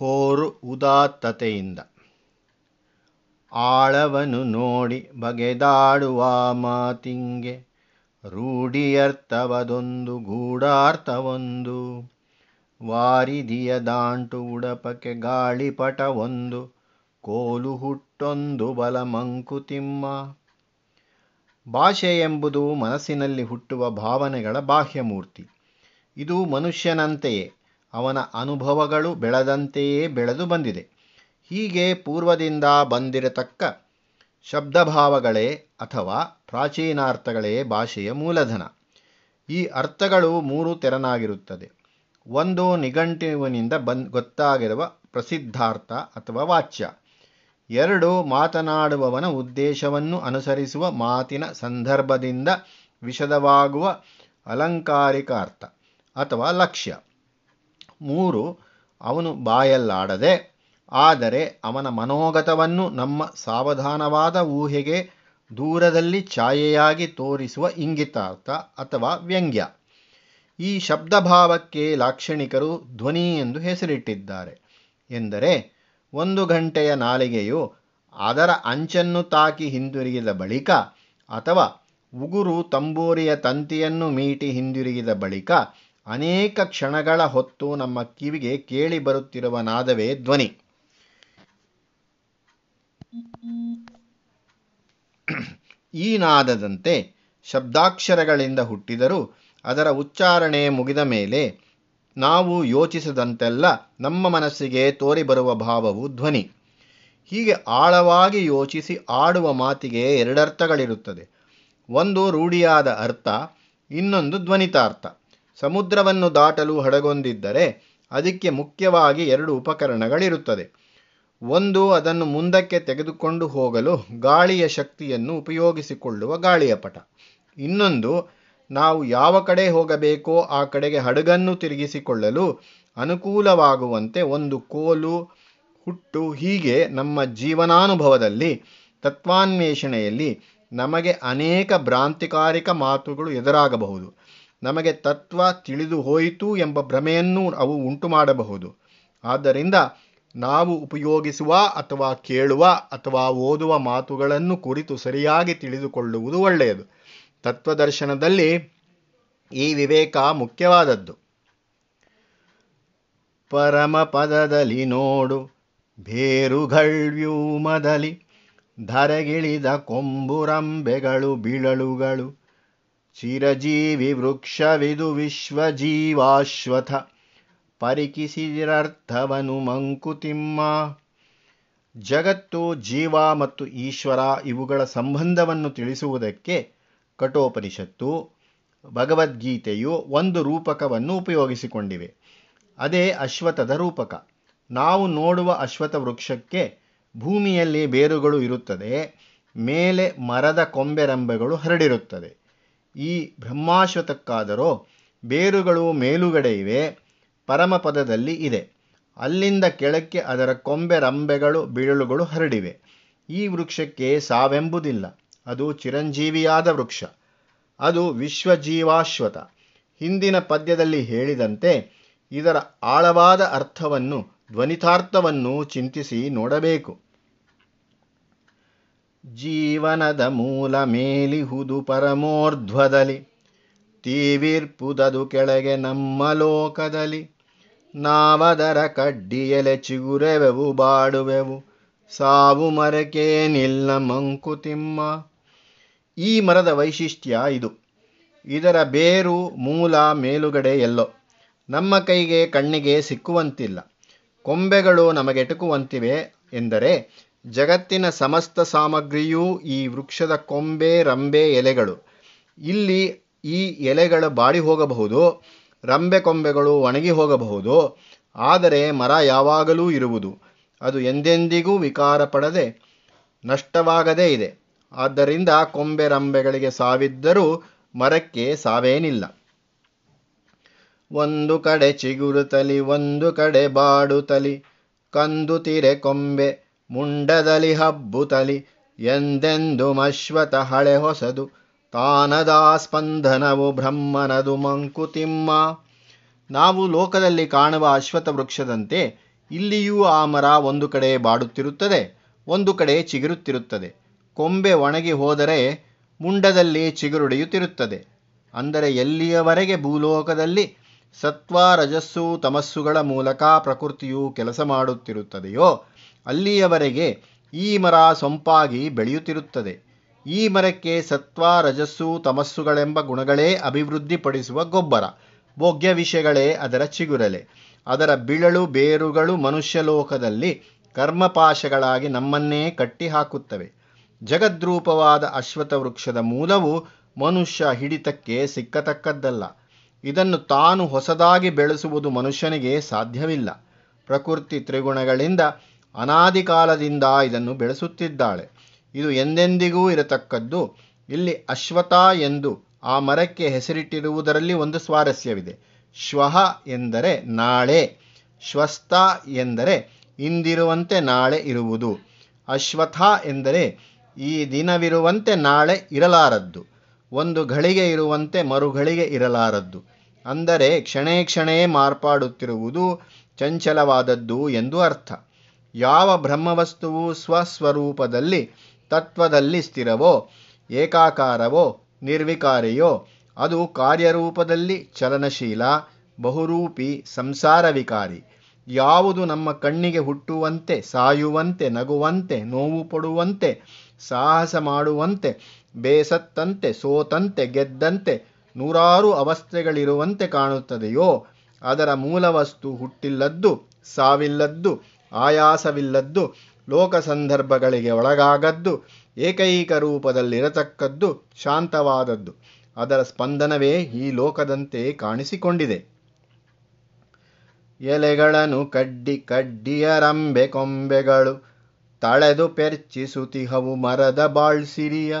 ಹೋರು ಉದಾತ್ತತೆಯಿಂದ. ಆಳವನು ನೋಡಿ ಬಗೆದಾಡುವ ಮಾತಿಂಗೆ ರೂಢಿಯರ್ಥವದೊಂದು ಗೂಢಾರ್ಥವೊಂದು. ವಾರಿದಿಯ ದಾಂಟು ಉಡಪಕ್ಕೆ ಗಾಳಿಪಟವೊಂದು, ಕೋಲು ಹುಟ್ಟೊಂದು ಬಲ ಮಂಕುತಿಮ್ಮ. ಭಾಷೆ ಎಂಬುದು ಮನಸ್ಸಿನಲ್ಲಿ ಹುಟ್ಟುವ ಭಾವನೆಗಳ ಬಾಹ್ಯಮೂರ್ತಿ. ಇದು ಮನುಷ್ಯನಂತೆಯೇ. ಅವನ ಅನುಭವಗಳು ಬೆಳೆದಂತೆಯೇ ಬೆಳೆದು ಬಂದಿದೆ. ಹೀಗೆ ಪೂರ್ವದಿಂದ ಬಂದಿರತಕ್ಕ ಶಬ್ದಭಾವಗಳೇ ಅಥವಾ ಪ್ರಾಚೀನಾರ್ಥಗಳೇ ಭಾಷೆಯ ಮೂಲಧನ. ಈ ಅರ್ಥಗಳು ಮೂರು ತೆರನಾಗಿರುತ್ತದೆ. ಒಂದು ನಿಘಂಟುವಿನಿಂದ ಬಂದ್ ಗೊತ್ತಾಗಿರುವ ಪ್ರಸಿದ್ಧಾರ್ಥ ಅಥವಾ ವಾಚ್ಯ. ಎರಡು ಮಾತನಾಡುವವನ ಉದ್ದೇಶವನ್ನು ಅನುಸರಿಸುವ ಮಾತಿನ ಸಂದರ್ಭದಿಂದ ವಿಶದವಾಗುವ ಅಲಂಕಾರಿಕ ಅರ್ಥ ಅಥವಾ ಲಕ್ಷ್ಯ. ಮೂರು ಅವನು ಬಾಯಲ್ಲಾಡದೆ, ಆದರೆ ಅವನ ಮನೋಗತವನ್ನು ನಮ್ಮ ಸಾವಧಾನವಾದ ಊಹೆಗೆ ದೂರದಲ್ಲಿ ಛಾಯೆಯಾಗಿ ತೋರಿಸುವ ಇಂಗಿತಾರ್ಥ ಅಥವಾ ವ್ಯಂಗ್ಯ. ಈ ಶಬ್ದಭಾವಕ್ಕೆ ಲಾಕ್ಷಣಿಕರು ಧ್ವನಿ ಎಂದು ಹೆಸರಿಟ್ಟಿದ್ದಾರೆ. ಎಂದರೆ, ಒಂದು ಗಂಟೆಯ ನಾಲಿಗೆಯು ಅದರ ಅಂಚನ್ನು ತಾಕಿ ಹಿಂದಿರುಗಿದ ಬಳಿಕ ಅಥವಾ ಉಗುರು ತಂಬೂರಿಯ ತಂತಿಯನ್ನು ಮೀಟಿ ಹಿಂದಿರುಗಿದ ಬಳಿಕ ಅನೇಕ ಕ್ಷಣಗಳ ಹೊತ್ತು ನಮ್ಮ ಕಿವಿಗೆ ಕೇಳಿ ಬರುತ್ತಿರುವ ನಾದವೇ ಧ್ವನಿ. ಈ ನಾದದಂತೆ ಶಬ್ದಾಕ್ಷರಗಳಿಂದ ಹುಟ್ಟಿದರೂ ಅದರ ಉಚ್ಚಾರಣೆ ಮುಗಿದ ಮೇಲೆ ನಾವು ಯೋಚಿಸದಂತೆಲ್ಲ ನಮ್ಮ ಮನಸ್ಸಿಗೆ ತೋರಿಬರುವ ಭಾವವು ಧ್ವನಿ. ಹೀಗೆ ಆಳವಾಗಿ ಯೋಚಿಸಿ ಆಡುವ ಮಾತಿಗೆ ಎರಡರ್ಥಗಳಿರುತ್ತದೆ. ಒಂದು ರೂಢಿಯಾದ ಅರ್ಥ, ಇನ್ನೊಂದು ಧ್ವನಿತಾರ್ಥ. ಸಮುದ್ರವನ್ನು ದಾಟಲು ಹಡಗೊಂದಿದ್ದರೆ ಅದಕ್ಕೆ ಮುಖ್ಯವಾಗಿ ಎರಡು ಉಪಕರಣಗಳಿರುತ್ತದೆ. ಒಂದು, ಅದನ್ನು ಮುಂದಕ್ಕೆ ತೆಗೆದುಕೊಂಡು ಹೋಗಲು ಗಾಳಿಯ ಶಕ್ತಿಯನ್ನು ಉಪಯೋಗಿಸಿಕೊಳ್ಳುವ ಗಾಳಿಯ ಪಟ. ಇನ್ನೊಂದು, ನಾವು ಯಾವ ಕಡೆ ಹೋಗಬೇಕೋ ಆ ಕಡೆಗೆ ಹಡಗನ್ನು ತಿರುಗಿಸಿಕೊಳ್ಳಲು ಅನುಕೂಲವಾಗುವಂತೆ ಒಂದು ಕೋಲು, ಹುಟ್ಟು ಹೀಗೆ ನಮ್ಮ ಜೀವನಾನುಭವದಲ್ಲಿ, ತತ್ವಾನ್ವೇಷಣೆಯಲ್ಲಿ ನಮಗೆ ಅನೇಕ ಭ್ರಾಂತಿಕಾರಿಕ ಮಾತುಗಳು ಎದುರಾಗಬಹುದು. ನಮಗೆ ತತ್ವ ತಿಳಿದು ಹೋಯಿತು ಎಂಬ ಭ್ರಮೆಯನ್ನು ಅವು ಉಂಟು ಮಾಡಬಹುದು ಆದ್ದರಿಂದ ನಾವು ಉಪಯೋಗಿಸುವ ಅಥವಾ ಕೇಳುವ ಅಥವಾ ಓದುವ ಮಾತುಗಳನ್ನು ಕುರಿತು ಸರಿಯಾಗಿ ತಿಳಿದುಕೊಳ್ಳುವುದು ಒಳ್ಳೆಯದು. ತತ್ವದರ್ಶನದಲ್ಲಿ ಈ ವಿವೇಕ ಮುಖ್ಯವಾದದ್ದು. ಪರಮ ಪದದಲ್ಲಿ ನೋಡು ಬೇರುಗಳ್ವ್ಯೂಮದಲ್ಲಿ ಧರೆಗಿಳಿದ ಕೊಂಬುರಂಬೆಗಳು ಬಿಳಳುಗಳು ಚಿರಜೀವಿ ವೃಕ್ಷವಿದು ವಿಶ್ವಜೀವಾಶ್ವಥ. ಪರಿಕಿಸಿರರ್ಥವನು ಮಂಕುತಿಮ್ಮ. ಜಗತ್ತು, ಜೀವ ಮತ್ತು ಈಶ್ವರ ಇವುಗಳ ಸಂಬಂಧವನ್ನು ತಿಳಿಸುವುದಕ್ಕೆ ಕಠೋಪನಿಷತ್ತು, ಭಗವದ್ಗೀತೆಯು ಒಂದು ರೂಪಕವನ್ನು ಉಪಯೋಗಿಸಿಕೊಂಡಿವೆ. ಅದೇ ಅಶ್ವಥದ ರೂಪಕ. ನಾವು ನೋಡುವ ಅಶ್ವಥ ವೃಕ್ಷಕ್ಕೆ ಭೂಮಿಯಲ್ಲಿ ಬೇರುಗಳು ಇರುತ್ತದೆ, ಮೇಲೆ ಮರದ ಕೊಂಬೆರಂಬೆಗಳು ಹರಡಿರುತ್ತದೆ. ಈ ಬ್ರಹ್ಮಾಶ್ವತಕ್ಕಾದರೋ ಬೇರುಗಳು ಮೇಲುಗಡೆ ಇವೆ, ಪರಮಪದದಲ್ಲಿ ಇದೆ. ಅಲ್ಲಿಂದ ಕೆಳಕ್ಕೆ ಅದರ ಕೊಂಬೆ ರಂಬೆಗಳು ಬಿಳಲುಗಳು ಹರಡಿವೆ. ಈ ವೃಕ್ಷಕ್ಕೆ ಸಾವೆಂಬುದಿಲ್ಲ. ಅದು ಚಿರಂಜೀವಿಯಾದ ವೃಕ್ಷ. ಅದು ವಿಶ್ವಜೀವಾಶ್ವತ. ಹಿಂದಿನ ಪದ್ಯದಲ್ಲಿ ಹೇಳಿದಂತೆ ಇದರ ಆಳವಾದ ಅರ್ಥವನ್ನು, ಧ್ವನಿತಾರ್ಥವನ್ನು ಚಿಂತಿಸಿ ನೋಡಬೇಕು. ಜೀವನದ ಮೂಲ ಮೇಲಿಹುದು ಪರಮೋರ್ಧ್ವದಲ್ಲಿ. ತೀವಿರ್ಪುದದು ಕೆಳಗೆ ನಮ್ಮ ಲೋಕದಲ್ಲಿ. ನಾವದರ ಕಡ್ಡಿಯಲೆ ಚಿಗುರೆವೆವು, ಬಾಡುವೆವು. ಸಾವು ಮರಕೇನಿಲ್ಲ ಮಂಕುತಿಮ್ಮ ಈ ಮರದ ವೈಶಿಷ್ಟ್ಯ ಇದು. ಇದರ ಬೇರು, ಮೂಲ, ಮೇಲುಗಡೆ ಎಲ್ಲೋ. ನಮ್ಮ ಕೈಗೆ ಕಣ್ಣಿಗೆ ಸಿಕ್ಕುವಂತಿಲ್ಲ. ಕೊಂಬೆಗಳು ನಮಗೆಟುಕುವಂತಿವೆ ಎಂದರೆ ಜಗತ್ತಿನ ಸಮಸ್ತ ಸಾಮಗ್ರಿಯೂ ಈ ವೃಕ್ಷದ ಕೊಂಬೆ, ರಂಬೆ ಎಲೆಗಳು. ಇಲ್ಲಿ ಈ ಎಲೆಗಳ ಬಾಡಿ ಹೋಗಬಹುದು, ರಂಬೆ ಕೊಂಬೆಗಳು ಒಣಗಿ ಹೋಗಬಹುದು, ಆದರೆ ಮರ ಯಾವಾಗಲೂ ಇರುವುದು. ಅದು ಎಂದೆಂದಿಗೂ ವಿಕಾರ ಪಡದೆ ನಷ್ಟವಾಗದೇ ಇದೆ. ಆದ್ದರಿಂದ ಕೊಂಬೆ, ರಂಬೆಗಳಿಗೆ ಸಾವಿದ್ದರೂ ಮರಕ್ಕೆ ಸಾವೇನಿಲ್ಲ. ಒಂದು ಕಡೆ ಚಿಗುರುತಲಿ ಒಂದು ಕಡೆ ಬಾಡುತಲಿ ಕಂದು ತಿರೆ ಕೊಂಬೆ. ಮುಂಡದಲ್ಲಿ ಹಬ್ಬುತಲಿ ಎಂದೆಂದು ಮಶ್ವತ ಹಳೆ ಹೊಸದು. ತಾನದ ಸ್ಪಂದನವು ಬ್ರಹ್ಮನದು ಮಂಕುತಿಮ್ಮ. ನಾವು ಲೋಕದಲ್ಲಿ ಕಾಣುವ ಅಶ್ವಥ ವೃಕ್ಷದಂತೆ ಇಲ್ಲಿಯೂ ಆ ಮರ ಒಂದು ಕಡೆ ಬಾಡುತ್ತಿರುತ್ತದೆ, ಒಂದು ಕಡೆ ಚಿಗುರುತ್ತಿರುತ್ತದೆ. ಕೊಂಬೆ ಒಣಗಿ ಹೋದರೆ ಮುಂಡದಲ್ಲಿ ಚಿಗುರುಡಿಯುತ್ತಿರುತ್ತದೆ. ಅಂದರೆ ಎಲ್ಲಿಯವರೆಗೆ ಭೂಲೋಕದಲ್ಲಿ ಸತ್ವ ರಜಸ್ಸು ತಮಸ್ಸುಗಳ ಮೂಲಕ ಪ್ರಕೃತಿಯು ಕೆಲಸ ಮಾಡುತ್ತಿರುತ್ತದೆಯೋ ಅಲ್ಲಿಯವರೆಗೆ ಈ ಮರ ಸೊಂಪಾಗಿ ಬೆಳೆಯುತ್ತಿರುತ್ತದೆ. ಈ ಮರಕ್ಕೆ ಸತ್ವ, ರಜಸ್ಸು, ತಮಸ್ಸುಗಳೆಂಬ ಗುಣಗಳೇ ಅಭಿವೃದ್ಧಿಪಡಿಸುವ ಗೊಬ್ಬರ. ಭೋಗ್ಯ ವಿಷಯಗಳೇ ಅದರ ಚಿಗುರಲೆ. ಅದರ ಬಿಳಲು ಬೇರುಗಳು ಮನುಷ್ಯಲೋಕದಲ್ಲಿ ಕರ್ಮಪಾಶಗಳಾಗಿ ನಮ್ಮನ್ನೇ ಕಟ್ಟಿ ಹಾಕುತ್ತವೆ ಜಗದ್ರೂಪವಾದ ಅಶ್ವಥ ವೃಕ್ಷದ ಮೂಲವು ಮನುಷ್ಯ ಹಿಡಿತಕ್ಕೆ ಸಿಕ್ಕತಕ್ಕದ್ದಲ್ಲ. ಇದನ್ನು ತಾನು ಹೊಸದಾಗಿ ಬೆಳೆಸುವುದು ಮನುಷ್ಯನಿಗೆ ಸಾಧ್ಯವಿಲ್ಲ. ಪ್ರಕೃತಿ ತ್ರಿಗುಣಗಳಿಂದ ಅನಾದಿ ಕಾಲದಿಂದ ಇದನ್ನು ಬೆಳೆಸುತ್ತಿದ್ದಾಳೆ. ಇದು ಎಂದೆಂದಿಗೂ ಇರತಕ್ಕದ್ದು. ಇಲ್ಲಿ ಅಶ್ವಥ ಎಂದು ಆ ಮರಕ್ಕೆ ಹೆಸರಿಟ್ಟಿರುವುದರಲ್ಲಿ ಒಂದು ಸ್ವಾರಸ್ಯವಿದೆ. ಶ್ವಹ ಎಂದರೆ ನಾಳೆ, ಶ್ವಸ್ಥ ಎಂದರೆ ಇಂದಿರುವಂತೆ ನಾಳೆ ಇರುವುದು. ಅಶ್ವಥ ಎಂದರೆ ಈ ದಿನವಿರುವಂತೆ ನಾಳೆ ಇರಲಾರದ್ದು. ಒಂದು ಘಳಿಗೆ ಇರುವಂತೆ ಮರುಘಳಿಗೆ ಇರಲಾರದ್ದು. ಅಂದರೆ ಕ್ಷಣೇ ಕ್ಷಣೇ ಮಾರ್ಪಾಡುತ್ತಿರುವುದು ಚಂಚಲವಾದದ್ದು ಎಂದು ಅರ್ಥ. ಯಾವ ಬ್ರಹ್ಮವಸ್ತುವು ಸ್ವಸ್ವರೂಪದಲ್ಲಿ, ತತ್ವದಲ್ಲಿ ಸ್ಥಿರವೋ, ಏಕಾಕಾರವೋ, ನಿರ್ವಿಕಾರಿಯೋ, ಅದು ಕಾರ್ಯರೂಪದಲ್ಲಿ ಚಲನಶೀಲ, ಬಹುರೂಪಿ ಸಂಸಾರ ವಿಕಾರಿ ಯಾವುದು ನಮ್ಮ ಕಣ್ಣಿಗೆ ಹುಟ್ಟುವಂತೆ, ಸಾಯುವಂತೆ, ನಗುವಂತೆ, ನೋವು ಪಡುವಂತೆ, ಸಾಹಸ ಮಾಡುವಂತೆ, ಬೇಸತ್ತಂತೆ, ಸೋತಂತೆ, ಗೆದ್ದಂತೆ, ನೂರಾರು ಅವಸ್ಥೆಗಳಿರುವಂತೆ ಕಾಣುತ್ತದೆಯೋ, ಅದರ ಮೂಲವಸ್ತು ಹುಟ್ಟಿಲ್ಲದ್ದು, ಸಾವಿಲ್ಲದ್ದು ಆಯಾಸವಿಲ್ಲದ್ದು ಲೋಕ ಸಂದರ್ಭಗಳಿಗೆ ಒಳಗಾಗದ್ದು, ಏಕೈಕ ರೂಪದಲ್ಲಿರತಕ್ಕದ್ದು, ಶಾಂತವಾದದ್ದು. ಅದರ ಸ್ಪಂದನವೇ ಈ ಲೋಕದಂತೆ ಕಾಣಿಸಿಕೊಂಡಿದೆ. ಎಲೆಗಳನ್ನು ಕಡ್ಡಿ ಕಡ್ಡಿಯ ರಂಬೆ ಕೊಂಬೆಗಳು, ತಳೆದು ಪೆರ್ಚಿಸುತಿಹವು ಮರದ ಬಾಳ್ಸಿರಿಯ.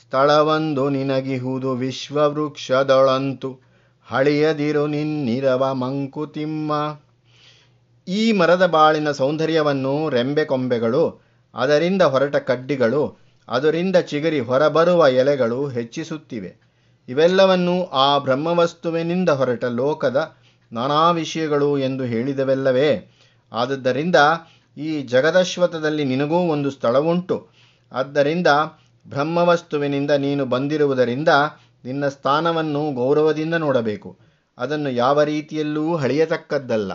ಸ್ಥಳವೊಂದು ನಿನಗಿಹುದು ವಿಶ್ವವೃಕ್ಷದೊಳಂತು, ಹಳಿಯದಿರು ನಿನ್ನಿರವ ಮಂಕುತಿಮ್ಮ. ಈ ಮರದ ಬಾಳಿನ ಸೌಂದರ್ಯವನ್ನು ರೆಂಬೆ ಕೊಂಬೆಗಳು, ಅದರಿಂದ ಹೊರಟ ಕಡ್ಡಿಗಳು, ಅದರಿಂದ ಚಿಗರಿ ಹೊರಬರುವ ಎಲೆಗಳು ಹೆಚ್ಚಿಸುತ್ತಿವೆ. ಇವೆಲ್ಲವನ್ನು ಆ ಬ್ರಹ್ಮವಸ್ತುವಿನಿಂದ ಹೊರಟ ಲೋಕದ ನಾನಾ ವಿಷಯಗಳು ಎಂದು ಹೇಳಿದವೆಲ್ಲವೇ. ಆದದ್ದರಿಂದ ಈ ಜಗದಶ್ವತದಲ್ಲಿ ನಿನಗೂ ಒಂದು ಸ್ಥಳವುಂಟು. ಆದ್ದರಿಂದ ಬ್ರಹ್ಮವಸ್ತುವಿನಿಂದ ನೀನು ಬಂದಿರುವುದರಿಂದ ನಿನ್ನ ಸ್ಥಾನವನ್ನು ಗೌರವದಿಂದ ನೋಡಬೇಕು. ಅದನ್ನು ಯಾವ ರೀತಿಯಲ್ಲೂ ಹಳಿಯತಕ್ಕದ್ದಲ್ಲ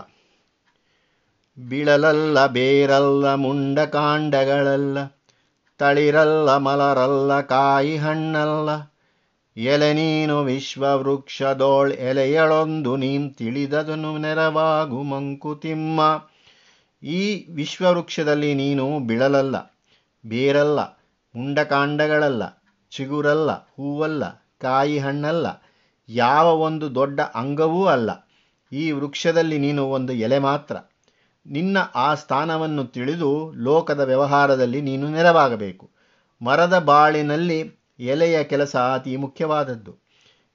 ಬಿಳಲಲ್ಲ, ಬೇರಲ್ಲ ಮುಂಡ ಕಾಂಡಗಳಲ್ಲ ತಳಿರಲ್ಲ, ಮಲರಲ್ಲ, ಕಾಯಿ ಹಣ್ಣಲ್ಲ. ಎಲೆ ನೀನು ವಿಶ್ವವೃಕ್ಷದೋಳ್ ಎಲೆಯಳೊಂದು, ನೀನ್ ತಿಳಿದದನು ನೆರವಾಗು ಮಂಕುತಿಮ್ಮ ಈ ವಿಶ್ವವೃಕ್ಷದಲ್ಲಿ ನೀನು ಬಿಳಲಲ್ಲ, ಬೇರಲ್ಲ, ಮುಂಡಕಾಂಡಗಳಲ್ಲ, ಚಿಗುರಲ್ಲ, ಹೂವಲ್ಲ, ಕಾಯಿ ಹಣ್ಣಲ್ಲ, ಯಾವ ಒಂದು ದೊಡ್ಡ ಅಂಗವೂ ಅಲ್ಲ. ಈ ವೃಕ್ಷದಲ್ಲಿ ನೀನು ಒಂದು ಎಲೆ ಮಾತ್ರ. ನಿನ್ನ ಆ ಸ್ಥಾನವನ್ನು ತಿಳಿದು ಲೋಕದ ವ್ಯವಹಾರದಲ್ಲಿ ನೀನು ನೆರವಾಗಬೇಕು. ಮರದ ಬಾಳಿನಲ್ಲಿ ಎಲೆಯ ಕೆಲಸ ಅತಿ ಮುಖ್ಯವಾದದ್ದು.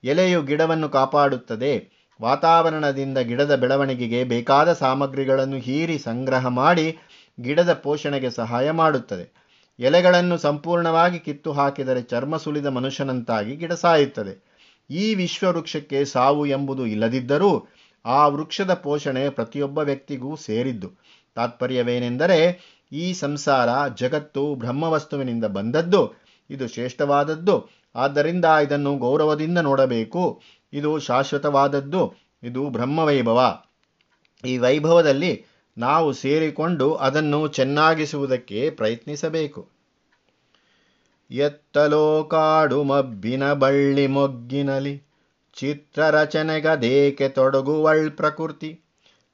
ಎಲೆಯು ಗಿಡವನ್ನು ಕಾಪಾಡುತ್ತದೆ. ವಾತಾವರಣದಿಂದ ಗಿಡದ ಬೆಳವಣಿಗೆಗೆ ಬೇಕಾದ ಸಾಮಗ್ರಿಗಳನ್ನು ಹೀರಿ ಸಂಗ್ರಹ ಮಾಡಿ ಗಿಡದ ಪೋಷಣೆಗೆ ಸಹಾಯ ಮಾಡುತ್ತದೆ. ಎಲೆಗಳನ್ನು ಸಂಪೂರ್ಣವಾಗಿ ಕಿತ್ತು ಹಾಕಿದರೆ ಚರ್ಮ ಸುಲಿದ ಮನುಷ್ಯನಂತಾಗಿ ಗಿಡ ಸಾಯುತ್ತದೆ. ಈ ವಿಶ್ವವೃಕ್ಷಕ್ಕೆ ಸಾವು ಎಂಬುದು ಇಲ್ಲದಿದ್ದರೂ ಆ ವೃಕ್ಷದ ಪೋಷಣೆ ಪ್ರತಿಯೊಬ್ಬ ವ್ಯಕ್ತಿಗೂ ಸೇರಿದ್ದು. ತಾತ್ಪರ್ಯವೇನೆಂದರೆ, ಈ ಸಂಸಾರ ಜಗತ್ತು ಬ್ರಹ್ಮವಸ್ತುವಿನಿಂದ ಬಂದದ್ದು. ಇದು ಶ್ರೇಷ್ಠವಾದದ್ದು. ಆದ್ದರಿಂದ ಇದನ್ನು ಗೌರವದಿಂದ ನೋಡಬೇಕು. ಇದು ಶಾಶ್ವತವಾದದ್ದು. ಇದು ಬ್ರಹ್ಮವೈಭವ. ಈ ವೈಭವದಲ್ಲಿ ನಾವು ಸೇರಿಕೊಂಡು ಅದನ್ನು ಚೆನ್ನಾಗಿಸುವುದಕ್ಕೆ ಪ್ರಯತ್ನಿಸಬೇಕು. ಎತ್ತಲೋ ಕಾಡು ಮಬ್ಬಿನ ಬಳ್ಳಿ ಮೊಗ್ಗಿನಲಿ ಚಿತ್ರರಚನೆಗದೇಕೆ ತೊಡಗುವಳ್ ಪ್ರಕೃತಿ?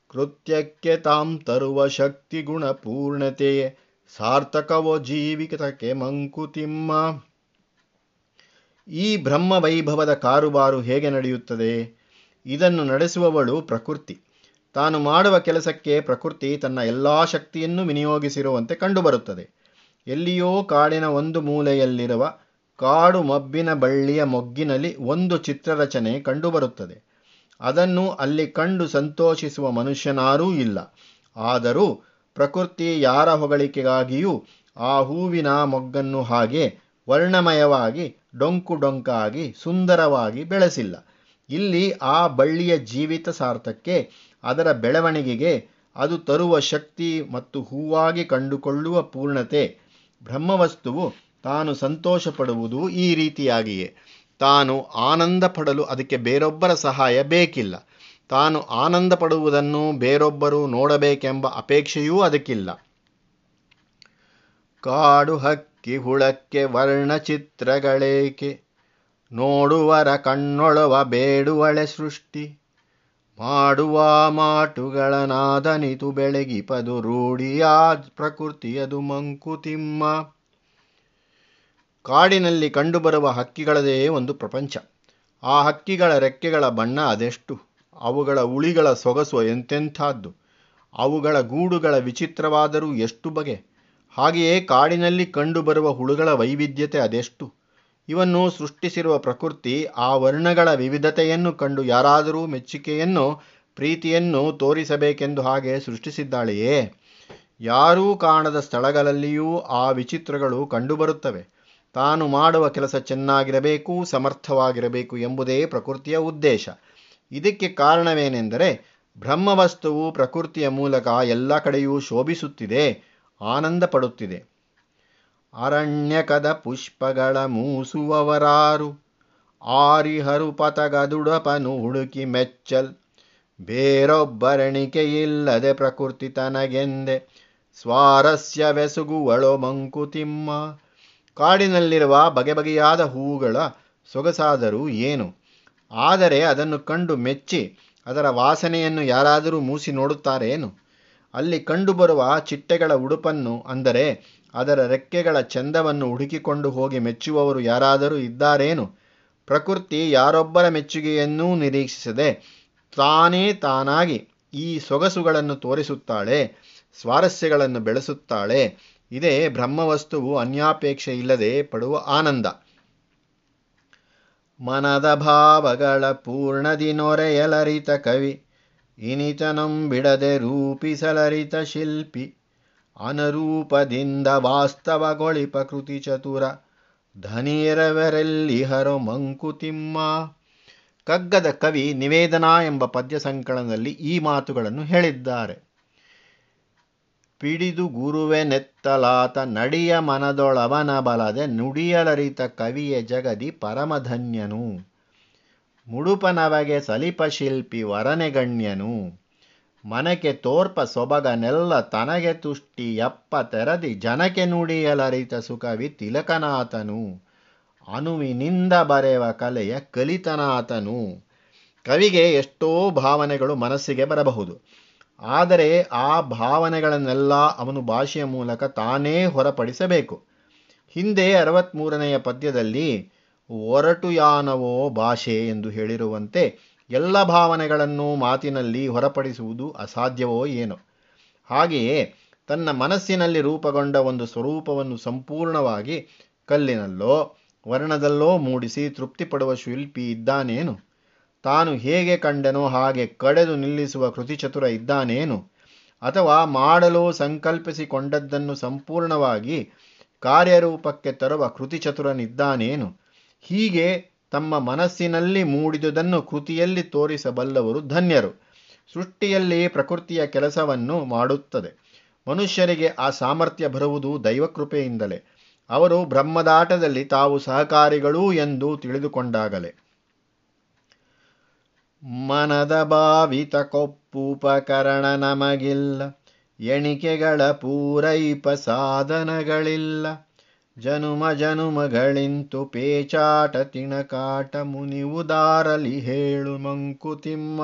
ಕೃತ್ಯಕ್ಕೆ ತಾಂ ತರುವ ಶಕ್ತಿ ಗುಣ ಪೂರ್ಣತೆಯೇ, ಸಾರ್ಥಕವೋ ಜೀವಿತಕ್ಕೆ ಮಂಕುತಿಮ್ಮ. ಈ ಬ್ರಹ್ಮ ವೈಭವದ ಕಾರುಬಾರು ಹೇಗೆ ನಡೆಯುತ್ತದೆ? ಇದನ್ನು ನಡೆಸುವವಳು ಪ್ರಕೃತಿ. ತಾನು ಮಾಡುವ ಕೆಲಸಕ್ಕೆ ಪ್ರಕೃತಿ ತನ್ನ ಎಲ್ಲ ಶಕ್ತಿಯನ್ನು ವಿನಿಯೋಗಿಸಿರುವಂತೆ ಕಂಡುಬರುತ್ತದೆ. ಎಲ್ಲಿಯೋ ಕಾಡಿನ ಒಂದು ಮೂಲೆಯಲ್ಲಿರುವ ಕಾಡು ಮಬ್ಬಿನ ಬಳ್ಳಿಯ ಮೊಗ್ಗಿನಲ್ಲಿ ಒಂದು ಚಿತ್ರರಚನೆ ಕಂಡುಬರುತ್ತದೆ. ಅದನ್ನು ಅಲ್ಲಿ ಕಂಡು ಸಂತೋಷಿಸುವ ಮನುಷ್ಯನಾರೂ ಇಲ್ಲ. ಆದರೂ ಪ್ರಕೃತಿ ಯಾರ ಹೊಗಳಿಕೆಗಾಗಿಯೂ ಆ ಹೂವಿನ ಮೊಗ್ಗನ್ನು ಹಾಗೆ ವರ್ಣಮಯವಾಗಿ, ಡೊಂಕು ಡೊಂಕಾಗಿ, ಸುಂದರವಾಗಿ ಬೆಳೆಸಿಲ್ಲ. ಇಲ್ಲಿ ಆ ಬಳ್ಳಿಯ ಜೀವಿತ ಸಾರ್ಥಕ್ಕೆ ಅದರ ಬೆಳವಣಿಗೆಗೆ ಅದು ತರುವ ಶಕ್ತಿ ಮತ್ತು ಹೂವಾಗಿ ಕಂಡುಕೊಳ್ಳುವ ಪೂರ್ಣತೆ, ಬ್ರಹ್ಮವಸ್ತುವು ತಾನು ಸಂತೋಷ ಪಡುವುದು ಈ ರೀತಿಯಾಗಿಯೇ. ತಾನು ಆನಂದ ಪಡಲು ಅದಕ್ಕೆ ಬೇರೊಬ್ಬರ ಸಹಾಯ ಬೇಕಿಲ್ಲ. ತಾನು ಆನಂದ ಪಡುವುದನ್ನು ಬೇರೊಬ್ಬರು ನೋಡಬೇಕೆಂಬ ಅಪೇಕ್ಷೆಯೂ ಅದಕ್ಕಿಲ್ಲ. ಕಾಡು ಹಕ್ಕಿ ಹುಳಕ್ಕೆ ವರ್ಣಚಿತ್ರಗಳೇಕೆ ನೋಡುವರ ಕಣ್ಣೊಳವ ಬೇಡುವಳೆ ಸೃಷ್ಟಿ. ಮಾಡುವ ಮಾಟುಗಳ ನಾದನಿತು ಬೆಳಗಿಪದು ರೂಢಿಯ ಪ್ರಕೃತಿಯದು ಮಂಕುತಿಮ್ಮ. ಕಾಡಿನಲ್ಲಿ ಕಂಡುಬರುವ ಹಕ್ಕಿಗಳದೇ ಒಂದು ಪ್ರಪಂಚ. ಆ ಹಕ್ಕಿಗಳ ರೆಕ್ಕೆಗಳ ಬಣ್ಣ ಅದೆಷ್ಟು? ಅವುಗಳ ಉಳಿಗಳ ಸೊಗಸು ಎಂತೆಂಥದ್ದು? ಅವುಗಳ ಗೂಡುಗಳ ವಿಚಿತ್ರವಾದರೂ ಎಷ್ಟು ಬಗೆ? ಹಾಗೆಯೇ ಕಾಡಿನಲ್ಲಿ ಕಂಡುಬರುವ ಹುಳುಗಳ ವೈವಿಧ್ಯತೆ ಅದೆಷ್ಟು? ಇವನ್ನು ಸೃಷ್ಟಿಸಿರುವ ಪ್ರಕೃತಿ, ಆ ವರ್ಣಗಳ ವಿವಿಧತೆಯನ್ನು ಕಂಡು ಯಾರಾದರೂ ಮೆಚ್ಚುಗೆಯನ್ನು ಪ್ರೀತಿಯನ್ನು ತೋರಿಸಬೇಕೆಂದು ಹಾಗೆ ಸೃಷ್ಟಿಸಿದ್ದಾಳೆಯೇ? ಯಾರೂ ಕಾಣದ ಸ್ಥಳಗಳಲ್ಲಿಯೂ ಆ ವಿಚಿತ್ರಗಳು ಕಂಡುಬರುತ್ತವೆ. ತಾನು ಮಾಡುವ ಕೆಲಸ ಚೆನ್ನಾಗಿರಬೇಕು, ಸಮರ್ಥವಾಗಿರಬೇಕು ಎಂಬುದೇ ಪ್ರಕೃತಿಯ ಉದ್ದೇಶ. ಇದಕ್ಕೆ ಕಾರಣವೇನೆಂದರೆ, ಬ್ರಹ್ಮವಸ್ತುವು ಪ್ರಕೃತಿಯ ಮೂಲಕ ಎಲ್ಲ ಕಡೆಯೂ ಶೋಭಿಸುತ್ತಿದೆ ಆನಂದ ಪಡುತ್ತಿದೆ ಅರಣ್ಯಕದ ಪುಷ್ಪಗಳ ಮೂಸುವವರಾರು, ಆರಿಹರು ಪತಗದುಡಪನು ಹುಡುಕಿ ಮೆಚ್ಚಲ್ ಬೇರೊಬ್ಬರಣಿಕೆಯಿಲ್ಲದೆ ಪ್ರಕೃತಿ ತನಗೆಂದೆ, ಸ್ವಾರಸ್ಯವೆಸುಗುವಳೋ ಮಂಕುತಿಮ್ಮ. ಕಾಡಿನಲ್ಲಿರುವ ಬಗೆ ಬಗೆಯಾದ ಹೂವುಗಳ ಸೊಗಸಾದರೂ ಏನು? ಆದರೆ ಅದನ್ನು ಕಂಡು ಮೆಚ್ಚಿ ಅದರ ವಾಸನೆಯನ್ನು ಯಾರಾದರೂ ಮೂಸಿ ನೋಡುತ್ತಾರೇನು? ಅಲ್ಲಿ ಕಂಡುಬರುವ ಚಿಟ್ಟೆಗಳ ಉಡುಪನ್ನು ಅಂದರೆ ಅದರ ರೆಕ್ಕೆಗಳ ಚಂದವನ್ನು ಹುಡುಕಿಕೊಂಡು ಹೋಗಿ ಮೆಚ್ಚುವವರು ಯಾರಾದರೂ ಇದ್ದಾರೇನು? ಪ್ರಕೃತಿ ಯಾರೊಬ್ಬರ ಮೆಚ್ಚುಗೆಯನ್ನೂ ನಿರೀಕ್ಷಿಸದೆ ತಾನೇ ತಾನಾಗಿ ಈ ಸೊಗಸುಗಳನ್ನು ತೋರಿಸುತ್ತಾಳೆ, ಸ್ವಾರಸ್ಯಗಳನ್ನು ಬೆಳೆಸುತ್ತಾಳೆ ಇದೇ ಬ್ರಹ್ಮವಸ್ತುವು ಅನ್ಯಾಪೇಕ್ಷೆ ಇಲ್ಲದೆ ಪಡುವ ಆನಂದ. ಮನದ ಭಾವಗಳ ಪೂರ್ಣದಿ ನೊರೆಯಲರಿತ ಕವಿ, ಇನಿತನಂ ಬಿಡದೆ ರೂಪಿಸಲರಿತ ಶಿಲ್ಪಿ, ಅನರೂಪದಿಂದ ವಾಸ್ತವಗೊಳಿಪ ಕೃತಿ ಚತುರ ಧನಿಯರವರೆಲ್ಲಿಹರೋ ಮಂಕುತಿಮ್ಮ. ಕಗ್ಗದ ಕವಿ ನಿವೇದನಾ ಎಂಬ ಪದ್ಯ ಸಂಕಲನದಲ್ಲಿ ಈ ಮಾತುಗಳನ್ನು ಹೇಳಿದ್ದಾರೆ. ಪಿಡಿದು ಗುರುವೆ ನೆತ್ತಲಾತ ನಡಿಯ ಮನದೊಳವನ ಬಲದೆ ನುಡಿಯಲರಿತ ಕವಿಯ ಜಗದಿ ಪರಮಧನ್ಯನು. ಮುಡುಪನವಗೆ ಸಲಿಪ ಶಿಲ್ಪಿ ವರನೆಗಣ್ಯನು ಮನಕೆ ತೋರ್ಪ ಸೊಬಗನೆಲ್ಲ ತನಗೆ ತುಷ್ಟಿ ಎಪ್ಪ ತೆರದಿ ಜನಕ್ಕೆ ನುಡಿಯಲರಿತ ಸುಖವಿ ತಿಲಕನಾಥನು. ಅನುವಿನಿಂದ ಬರೆವ ಕಲೆಯ ಕಲಿತನಾಥನು. ಕವಿಗೆ ಎಷ್ಟೋ ಭಾವನೆಗಳು ಮನಸ್ಸಿಗೆ ಬರಬಹುದು. ಆದರೆ ಆ ಭಾವನೆಗಳನ್ನೆಲ್ಲ ಅವನು ಭಾಷೆಯ ಮೂಲಕ ತಾನೇ ಹೊರಪಡಿಸಬೇಕು. ಹಿಂದೆ ಅರವತ್ತ್ಮೂರನೆಯ ಪದ್ಯದಲ್ಲಿ ಒರಟು ಯಾನವೋ ಭಾಷೆ ಎಂದು ಹೇಳಿರುವಂತೆ ಎಲ್ಲ ಭಾವನೆಗಳನ್ನು ಮಾತಿನಲ್ಲಿ ಹೊರಪಡಿಸುವುದು ಅಸಾಧ್ಯವೋ ಏನೋ. ಹಾಗೆಯೇ ತನ್ನ ಮನಸ್ಸಿನಲ್ಲಿ ರೂಪುಗೊಂಡ ಒಂದು ಸ್ವರೂಪವನ್ನು ಸಂಪೂರ್ಣವಾಗಿ ಕಲ್ಲಿನಲ್ಲೋ ವರ್ಣದಲ್ಲೋ ಮೂಡಿಸಿ ತೃಪ್ತಿಪಡುವ ಶಿಲ್ಪಿ ಇದ್ದಾನೇನು? ತಾನು ಹೇಗೆ ಕಂಡನೋ ಹಾಗೆ ಕಡೆದು ನಿಲ್ಲಿಸುವ ಕೃತಿಚತುರ ಇದ್ದಾನೇನು? ಅಥವಾ ಮಾಡಲು ಸಂಕಲ್ಪಿಸಿಕೊಂಡದ್ದನ್ನು ಸಂಪೂರ್ಣವಾಗಿ ಕಾರ್ಯರೂಪಕ್ಕೆ ತರುವ ಕೃತಿಚತುರನಿದ್ದಾನೇನು? ಹೀಗೆ ತಮ್ಮ ಮನಸ್ಸಿನಲ್ಲಿ ಮೂಡಿದುದನ್ನು ಕೃತಿಯಲ್ಲಿ ತೋರಿಸಬಲ್ಲವರು ಧನ್ಯರು. ಸೃಷ್ಟಿಯಲ್ಲಿ ಪ್ರಕೃತಿಯ ಕೆಲಸವನ್ನು ಮಾಡುತ್ತದೆ. ಮನುಷ್ಯರಿಗೆ ಆ ಸಾಮರ್ಥ್ಯ ಬರುವುದು ದೈವಕೃಪೆಯಿಂದಲೇ. ಅವರು ಬ್ರಹ್ಮದಾಟದಲ್ಲಿ ತಾವು ಸಹಕಾರಿಗಳು ಎಂದು ತಿಳಿದುಕೊಂಡಾಗಲೇ. ಮನದ ಭಾವಿತ ಕೊಪ್ಪುಪಕರಣ ನಮಗಿಲ್ಲ. ಎಣಿಕೆಗಳ ಪೂರೈಪ ಸಾಧನಗಳಿಲ್ಲ. ಜನುಮ ಜನುಮಗಳಿಂತು ಪೇಚಾಟ ತಿಣಕಾಟ ಮುನಿವುದಾರಲಿ ಹೇಳು ಮಂಕುತಿಮ್ಮ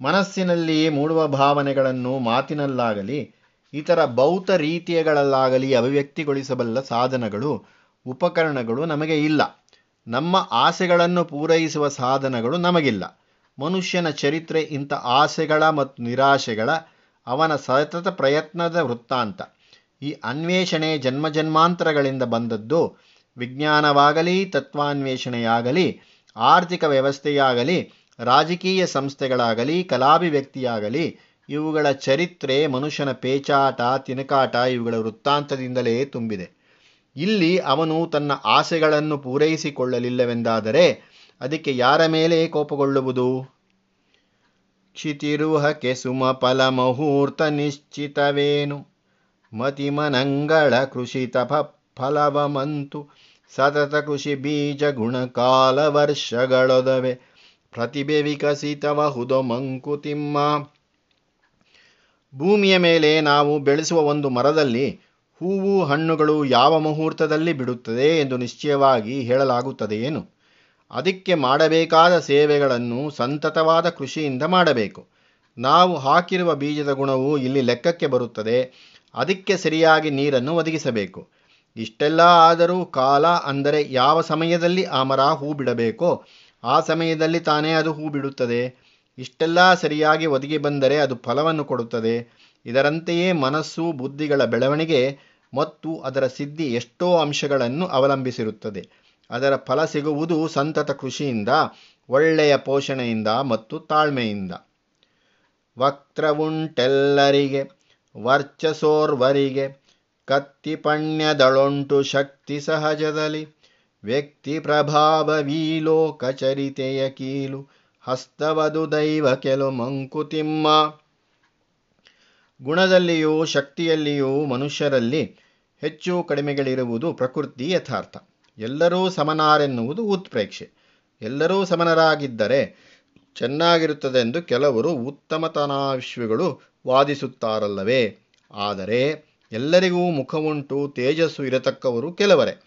ಮನಸ್ಸಿನಲ್ಲಿ ಮೂಡುವ ಭಾವನೆಗಳನ್ನು ಮಾತಿನಲ್ಲಾಗಲಿ, ಇತರ ಭೌತ ರೀತಿಯಗಳಲ್ಲಾಗಲಿ ಅಭಿವ್ಯಕ್ತಿಗೊಳಿಸಬಲ್ಲ ಸಾಧನಗಳು, ಉಪಕರಣಗಳು ನಮಗೆ ಇಲ್ಲ. ನಮ್ಮ ಆಸೆಗಳನ್ನು ಪೂರೈಸುವ ಸಾಧನಗಳು ನಮಗಿಲ್ಲ. ಮನುಷ್ಯನ ಚರಿತ್ರೆ ಇಂಥ ಆಸೆಗಳ ಮತ್ತು ನಿರಾಶೆಗಳ ಅವನ ಸತತ ಪ್ರಯತ್ನದ ವೃತ್ತಾಂತ. ಈ ಅನ್ವೇಷಣೆ ಜನ್ಮ ಜನ್ಮಾಂತರಗಳಿಂದ ಬಂದದ್ದು ವಿಜ್ಞಾನವಾಗಲಿ, ತತ್ವಾನ್ವೇಷಣೆಯಾಗಲಿ, ಆರ್ಥಿಕ ವ್ಯವಸ್ಥೆಯಾಗಲಿ, ರಾಜಕೀಯ ಸಂಸ್ಥೆಗಳಾಗಲಿ, ಕಲಾಭಿವ್ಯಕ್ತಿಯಾಗಲಿ, ಇವುಗಳ ಚರಿತ್ರೆ ಮನುಷ್ಯನ ಪೇಚಾಟ, ತಿನಕಾಟ ಇವುಗಳ ವೃತ್ತಾಂತದಿಂದಲೇ ತುಂಬಿದೆ. ಇಲ್ಲಿ ಅವನು ತನ್ನ ಆಸೆಗಳನ್ನು ಪೂರೈಸಿಕೊಳ್ಳಲಿಲ್ಲವೆಂದಾದರೆ ಅದಕ್ಕೆ ಯಾರ ಮೇಲೆ ಕೋಪಗೊಳ್ಳುವುದು? ಕ್ಷಿತಿರುಹಕ್ಕೆ ಸುಮಫಲ ಮುಹೂರ್ತ ನಿಶ್ಚಿತವೇನು? ಮತಿಮನಂಗಳ ಕೃಷಿತ ಫಲವಮಂತು ಸತತ ಕೃಷಿ ಬೀಜ ಗುಣಕಾಲ ವರ್ಷಗಳೊದವೆ. ಪ್ರತಿಭೆ ವಿಕಸಿತವ ಹುದೋ ಮಂಕುತಿಮ್ಮ. ಭೂಮಿಯ ಮೇಲೆ ನಾವು ಬೆಳೆಸುವ ಒಂದು ಮರದಲ್ಲಿ ಹೂವು ಹಣ್ಣುಗಳು ಯಾವ ಮುಹೂರ್ತದಲ್ಲಿ ಬಿಡುತ್ತದೆ ಎಂದು ನಿಶ್ಚಯವಾಗಿ ಹೇಳಲಾಗುತ್ತದೆಯೇನು? ಅದಕ್ಕೆ ಮಾಡಬೇಕಾದ ಸೇವೆಗಳನ್ನು ಸಂತತವಾದ ಕೃಷಿಯಿಂದ ಮಾಡಬೇಕು. ನಾವು ಹಾಕಿರುವ ಬೀಜದ ಗುಣವು ಇಲ್ಲಿ ಲೆಕ್ಕಕ್ಕೆ ಬರುತ್ತದೆ. ಅದಕ್ಕೆ ಸರಿಯಾಗಿ ನೀರನ್ನು ಒದಗಿಸಬೇಕು. ಇಷ್ಟೆಲ್ಲ ಆದರೂ ಕಾಲ ಅಂದರೆ ಯಾವ ಸಮಯದಲ್ಲಿ ಆ ಮರ ಹೂ ಬಿಡಬೇಕೋ, ಆ ಸಮಯದಲ್ಲಿ ತಾನೇ ಅದು ಹೂ ಬಿಡುತ್ತದೆ. ಇಷ್ಟೆಲ್ಲ ಸರಿಯಾಗಿ ಒದಗಿ ಬಂದರೆ ಅದು ಫಲವನ್ನು ಕೊಡುತ್ತದೆ. ಇದರಂತೆಯೇ ಮನಸ್ಸು, ಬುದ್ಧಿಗಳ ಬೆಳವಣಿಗೆ ಮತ್ತು ಅದರ ಸಿದ್ಧಿ ಎಷ್ಟೋ ಅಂಶಗಳನ್ನು ಅವಲಂಬಿಸಿರುತ್ತದೆ. ಅದರ ಫಲ ಸಿಗುವುದು ಸಂತತ ಕೃಷಿಯಿಂದ, ಒಳ್ಳೆಯ ಪೋಷಣೆಯಿಂದ ಮತ್ತು ತಾಳ್ಮೆಯಿಂದ. ವಕ್ರವುಂಟೆಲ್ಲರಿಗೆ, ವರ್ಚಸೋರ್ವರಿಗೆ, ಕತ್ತಿಪಣ್ಯದಳೊಂಟು ಶಕ್ತಿ ಸಹಜದಲ್ಲಿ, ವ್ಯಕ್ತಿ ಪ್ರಭಾವವೀಲೋಕ ಚರಿತೆಯ ಕೀಲು ಹಸ್ತವದು ದೈವ ಕೆಲವು ಮಂಕುತಿಮ್ಮ. ಗುಣದಲ್ಲಿಯೂ ಶಕ್ತಿಯಲ್ಲಿಯೂ ಮನುಷ್ಯರಲ್ಲಿ ಹೆಚ್ಚು ಕಡಿಮೆಗಳಿರುವುದು ಪ್ರಕೃತಿ ಯಥಾರ್ಥ. ಎಲ್ಲರೂ ಸಮನಾರೆನ್ನುವುದು ಉತ್ಪ್ರೇಕ್ಷೆ. ಎಲ್ಲರೂ ಸಮನರಾಗಿದ್ದರೆ ಚೆನ್ನಾಗಿರುತ್ತದೆಂದು ಕೆಲವರು ಉತ್ತಮತನಾಶ್ವಿಗಳು ವಾದಿಸುತ್ತಾರಲ್ಲವೇ? ಆದರೆ ಎಲ್ಲರಿಗೂ ಮುಖವುಂಟು, ತೇಜಸ್ಸು ಇರತಕ್ಕವರು ಕೆಲವರೇ.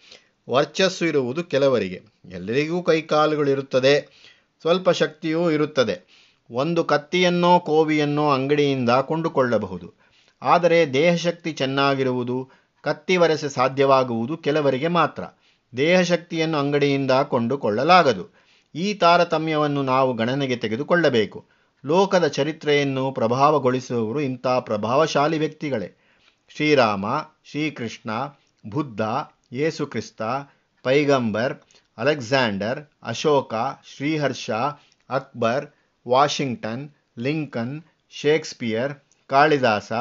ವರ್ಚಸ್ಸು ಇರುವುದು ಕೆಲವರಿಗೆ. ಎಲ್ಲರಿಗೂ ಕೈಕಾಲುಗಳಿರುತ್ತದೆ. ಸ್ವಲ್ಪ ಶಕ್ತಿಯೂ ಇರುತ್ತದೆ. ಒಂದು ಕತ್ತಿಯನ್ನೋ ಕೋವಿಯನ್ನೋ ಅಂಗಡಿಯಿಂದ ಕೊಂಡುಕೊಳ್ಳಬಹುದು. ಆದರೆ ದೇಹಶಕ್ತಿ ಚೆನ್ನಾಗಿರುವುದು ಕತ್ತಿ ವರಸೆ ಸಾಧ್ಯವಾಗುವುದು ಕೆಲವರಿಗೆ ಮಾತ್ರ. ದೇಹಶಕ್ತಿಯನ್ನು ಅಂಗಡಿಯಿಂದ ಕೊಂಡುಕೊಳ್ಳಲಾಗದು. ಈ ತಾರತಮ್ಯವನ್ನು ನಾವು ಗಣನೆಗೆ ತೆಗೆದುಕೊಳ್ಳಬೇಕು. ಲೋಕದ ಚರಿತ್ರೆಯನ್ನು ಪ್ರಭಾವಗೊಳಿಸುವವರು ಇಂಥ ಪ್ರಭಾವಶಾಲಿ ವ್ಯಕ್ತಿಗಳೇ. ಶ್ರೀರಾಮ, ಶ್ರೀಕೃಷ್ಣ, ಬುದ್ಧ, ಯೇಸುಕ್ರಿಸ್ತ, ಪೈಗಂಬರ್, Alexander, Ashoka, Shriharsha, Akbar Washington, Lincoln, Shakespeare, Kalidasa,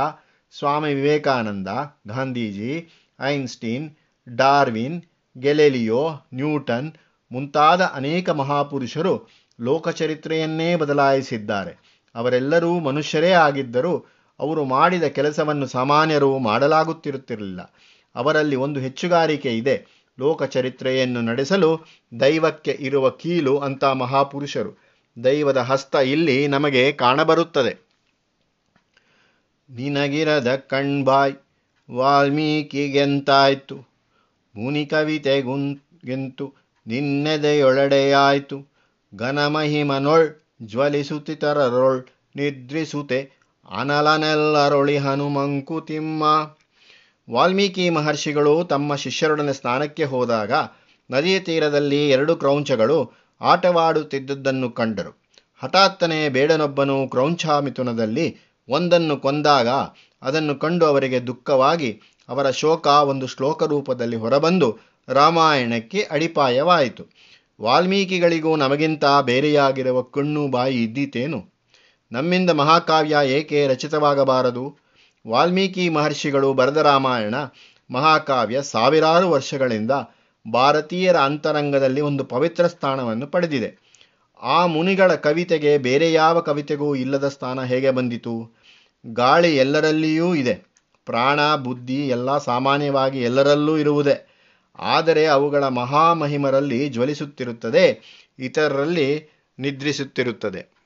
Swami Vivekananda, Gandhiji, Einstein, Darwin, Galileo, Newton ಮುಂತಾದ ಅನೇಕ ಮಹಾಪುರುಷರು ಲೋಕಚರಿತ್ರೆಯನ್ನೇ ಬದಲಾಯಿಸಿದ್ದಾರೆ. ಅವರೆಲ್ಲರೂ ಮನುಷ್ಯರೇ ಆಗಿದ್ದರೂ ಅವರು ಮಾಡಿದ ಕೆಲಸವನ್ನು ಸಾಮಾನ್ಯರು ಮಾಡಲಾಗುತ್ತಿರುತ್ತಿರಲಿಲ್ಲ. ಅವರಲ್ಲಿ ಒಂದು ಹೆಚ್ಚುಗಾರಿಕೆ ಇದೆ. ಲೋಕಚರಿತ್ರೆಯನ್ನು ನಡೆಸಲು ದೈವಕ್ಕೆ ಇರುವ ಕೀಲು ಅಂತ ಮಹಾಪುರುಷರು. ದೈವದ ಹಸ್ತ ಇಲ್ಲಿ ನಮಗೆ ಕಾಣಬರುತ್ತದೆ. ನಿನಗಿರದ ಕಣ್ಬಾಯ್ ವಾಲ್ಮೀಕಿಗೆಂತಾಯ್ತು. ಮುನಿ ಕವಿತೆಗುಂಗೆಂತು ನಿನ್ನೆದೆಯೊಳಡೆಯಾಯ್ತು ಘನಮಹಿಮನೊಳ್ ಜ್ವಲಿಸುತ್ತಿತರರೊಳ್ ನಿದ್ರಿಸುತೆ, ಅನಲನೆಲ್ಲರೊಳಿ ಹನುಮಂಕುತಿಮ್ಮ ವಾಲ್ಮೀಕಿ ಮಹರ್ಷಿಗಳು ತಮ್ಮ ಶಿಷ್ಯರೊಡನೆ ಸ್ನಾನಕ್ಕೆ ಹೋದಾಗ, ನದಿಯ ತೀರದಲ್ಲಿ ಎರಡು ಕ್ರೌಂಚಗಳು ಆಟವಾಡುತ್ತಿದ್ದುದನ್ನು ಕಂಡರು. ಹಠಾತ್ತನೆ ಬೇಡನೊಬ್ಬನು ಕ್ರೌಂಚಾಮಿಥುನದಲ್ಲಿ ಒಂದನ್ನು ಕೊಂದಾಗ ಅದನ್ನು ಕಂಡು ಅವರಿಗೆ ದುಃಖವಾಗಿ ಅವರ ಶೋಕ ಒಂದು ಶ್ಲೋಕ ರೂಪದಲ್ಲಿ ಹೊರಬಂದು ರಾಮಾಯಣಕ್ಕೆ ಅಡಿಪಾಯವಾಯಿತು. ವಾಲ್ಮೀಕಿಗಳಿಗೂ ನಮಗಿಂತ ಬೇರೆಯಾಗಿರುವ ಕಣ್ಣು ಬಾಯಿ ಇದ್ದೀತೇನು? ನಮ್ಮಿಂದ ಮಹಾಕಾವ್ಯ ಏಕೆ ರಚಿತವಾಗಬಾರದು? ವಾಲ್ಮೀಕಿ ಮಹರ್ಷಿಗಳು ಬರೆದ ರಾಮಾಯಣ ಮಹಾಕಾವ್ಯ ಸಾವಿರಾರು ವರ್ಷಗಳಿಂದ ಭಾರತೀಯರ ಅಂತರಂಗದಲ್ಲಿ ಒಂದು ಪವಿತ್ರ ಸ್ಥಾನವನ್ನು ಪಡೆದಿದೆ. ಆ ಮುನಿಗಳ ಕವಿತೆಗೆ ಬೇರೆ ಯಾವ ಕವಿತೆಗೂ ಇಲ್ಲದ ಸ್ಥಾನ ಹೇಗೆ ಬಂದಿತು? ಗಾಳಿ ಎಲ್ಲರಲ್ಲಿಯೂ ಇದೆ. ಪ್ರಾಣ, ಬುದ್ಧಿ ಎಲ್ಲ ಸಾಮಾನ್ಯವಾಗಿ ಎಲ್ಲರಲ್ಲೂ ಇರುವುದೇ. ಆದರೆ ಅವುಗಳ ಮಹಾಮಹಿಮರಲ್ಲಿ ಜ್ವಲಿಸುತ್ತಿರುತ್ತದೆ, ಇತರರಲ್ಲಿ ನಿದ್ರಿಸುತ್ತಿರುತ್ತದೆ.